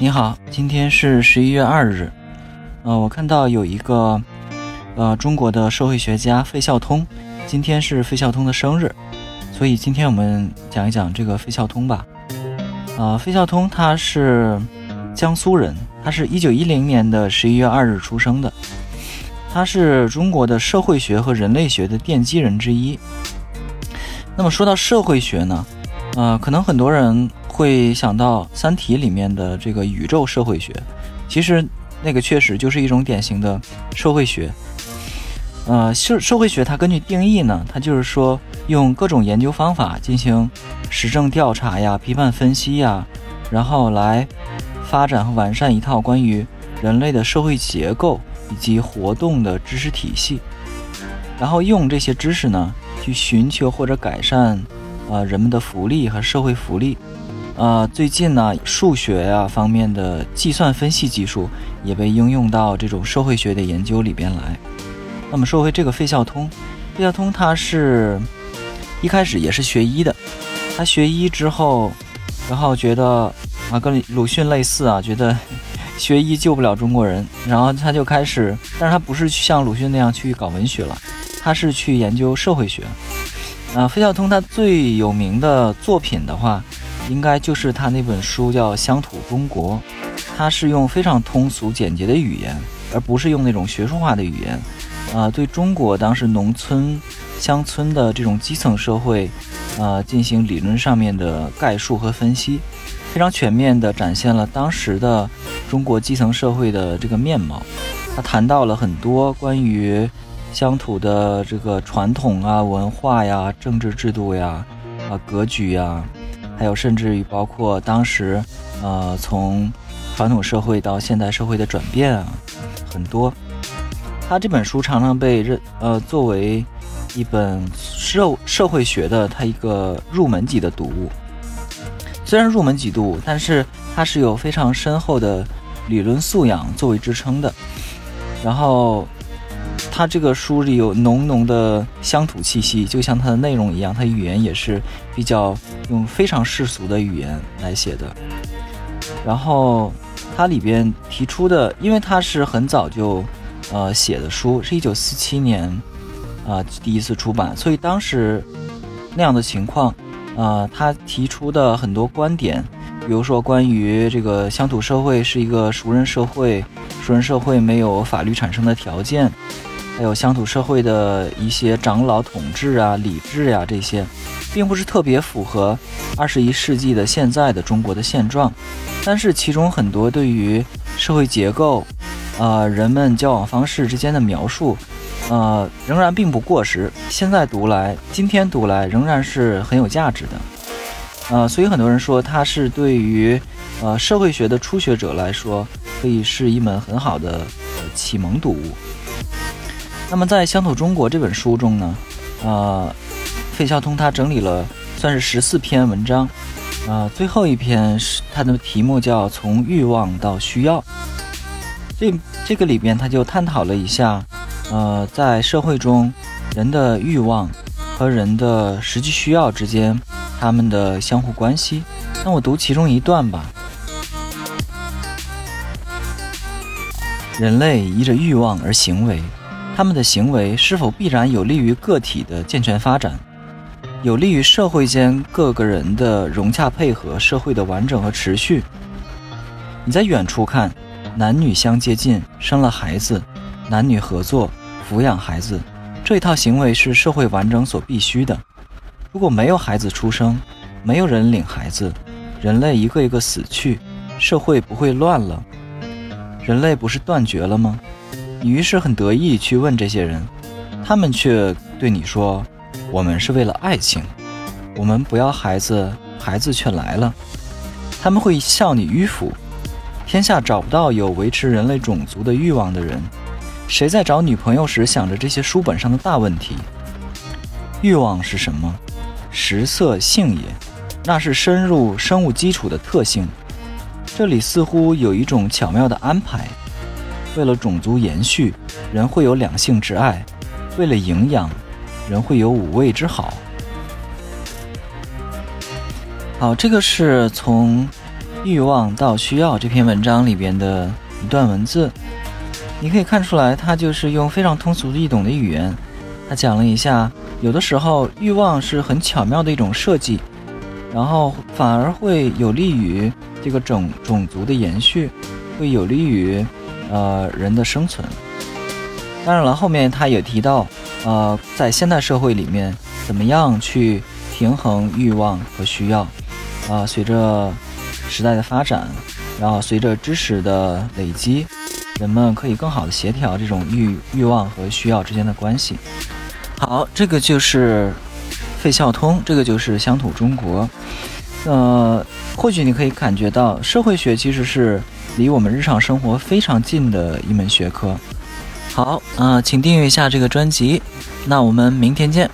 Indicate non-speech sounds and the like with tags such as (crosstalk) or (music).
你好，今天是十一月二日。呃，我看到有一个呃中国的社会学家费孝通，今天是费孝通的生日，所以今天我们讲一讲这个费孝通吧。呃，费孝通他是江苏人，他是一九一零年的十一月二日出生的，他是中国的社会学和人类学的奠基人之一。那么说到社会学呢，呃，可能很多人。会想到《三体》里面的这个宇宙社会学，其实那个确实就是一种典型的社会学。呃，社社会学它根据定义呢，它就是说用各种研究方法进行实证调查呀、批判分析呀，然后来发展和完善一套关于人类的社会结构以及活动的知识体系，然后用这些知识呢去寻求或者改善呃人们的福利和社会福利。呃，最近呢，数学呀方面的计算分析技术也被应用到这种社会学的研究里边来。那么说回这个费孝通，费孝通他是一开始也是学医的，他学医之后，然后觉得啊跟鲁迅类似啊，觉得 (laughs) 学医救不了中国人，然后他就开始，但是他不是像鲁迅那样去搞文学了，他是去研究社会学。啊，费孝通他最有名的作品的话。应该就是他那本书叫《乡土中国》，他是用非常通俗简洁的语言，而不是用那种学术化的语言，啊，对中国当时农村、乡村的这种基层社会，啊，进行理论上面的概述和分析，非常全面地展现了当时的中国基层社会的这个面貌。他谈到了很多关于乡土的这个传统啊、文化呀、政治制度呀、啊格局呀。还有，甚至于包括当时，呃，从传统社会到现代社会的转变啊，很多。他这本书常常被认，呃，作为一本社社会学的他一个入门级的读物。虽然入门级读物，但是它是有非常深厚的理论素养作为支撑的。然后。他这个书里有浓浓的乡土气息，就像它的内容一样，它语言也是比较用非常世俗的语言来写的。然后它里边提出的，因为它是很早就呃写的书，是一九四七年啊第一次出版，所以当时那样的情况，呃，他提出的很多观点，比如说关于这个乡土社会是一个熟人社会，熟人社会没有法律产生的条件。还有乡土社会的一些长老统治啊、礼制呀，这些，并不是特别符合二十一世纪的现在的中国的现状。但是其中很多对于社会结构、呃人们交往方式之间的描述，呃仍然并不过时。现在读来，今天读来仍然是很有价值的。呃，所以很多人说它是对于呃社会学的初学者来说，可以是一门很好的启蒙读物。那么在《乡土中国》这本书中呢，呃，费孝通他整理了算是十四篇文章，呃，最后一篇是他的题目叫《从欲望到需要》。这这个里边他就探讨了一下，呃，在社会中人的欲望和人的实际需要之间他们的相互关系。那我读其中一段吧：人类依着欲望而行为。他们的行为是否必然有利于个体的健全发展，有利于社会间各个人的融洽配合、社会的完整和持续？你在远处看，男女相接近，生了孩子，男女合作抚养孩子，这一套行为是社会完整所必须的。如果没有孩子出生，没有人领孩子，人类一个一个死去，社会不会乱了？人类不是断绝了吗？你于是很得意去问这些人，他们却对你说：“我们是为了爱情，我们不要孩子，孩子却来了。”他们会笑你迂腐。天下找不到有维持人类种族的欲望的人。谁在找女朋友时想着这些书本上的大问题？欲望是什么？食色性也，那是深入生物基础的特性。这里似乎有一种巧妙的安排。为了种族延续，人会有两性之爱；为了营养，人会有五味之好。好，这个是从欲望到需要这篇文章里边的一段文字，你可以看出来，他就是用非常通俗易懂的语言，他讲了一下，有的时候欲望是很巧妙的一种设计，然后反而会有利于这个种种族的延续，会有利于呃人的生存。当然了，后面他也提到，呃，在现代社会里面，怎么样去平衡欲望和需要，啊，随着。时代的发展，然后随着知识的累积，人们可以更好的协调这种欲欲望和需要之间的关系。好，这个就是费孝通，这个就是乡土中国。呃，或许你可以感觉到，社会学其实是离我们日常生活非常近的一门学科。好，啊，请订阅一下这个专辑，那我们明天见。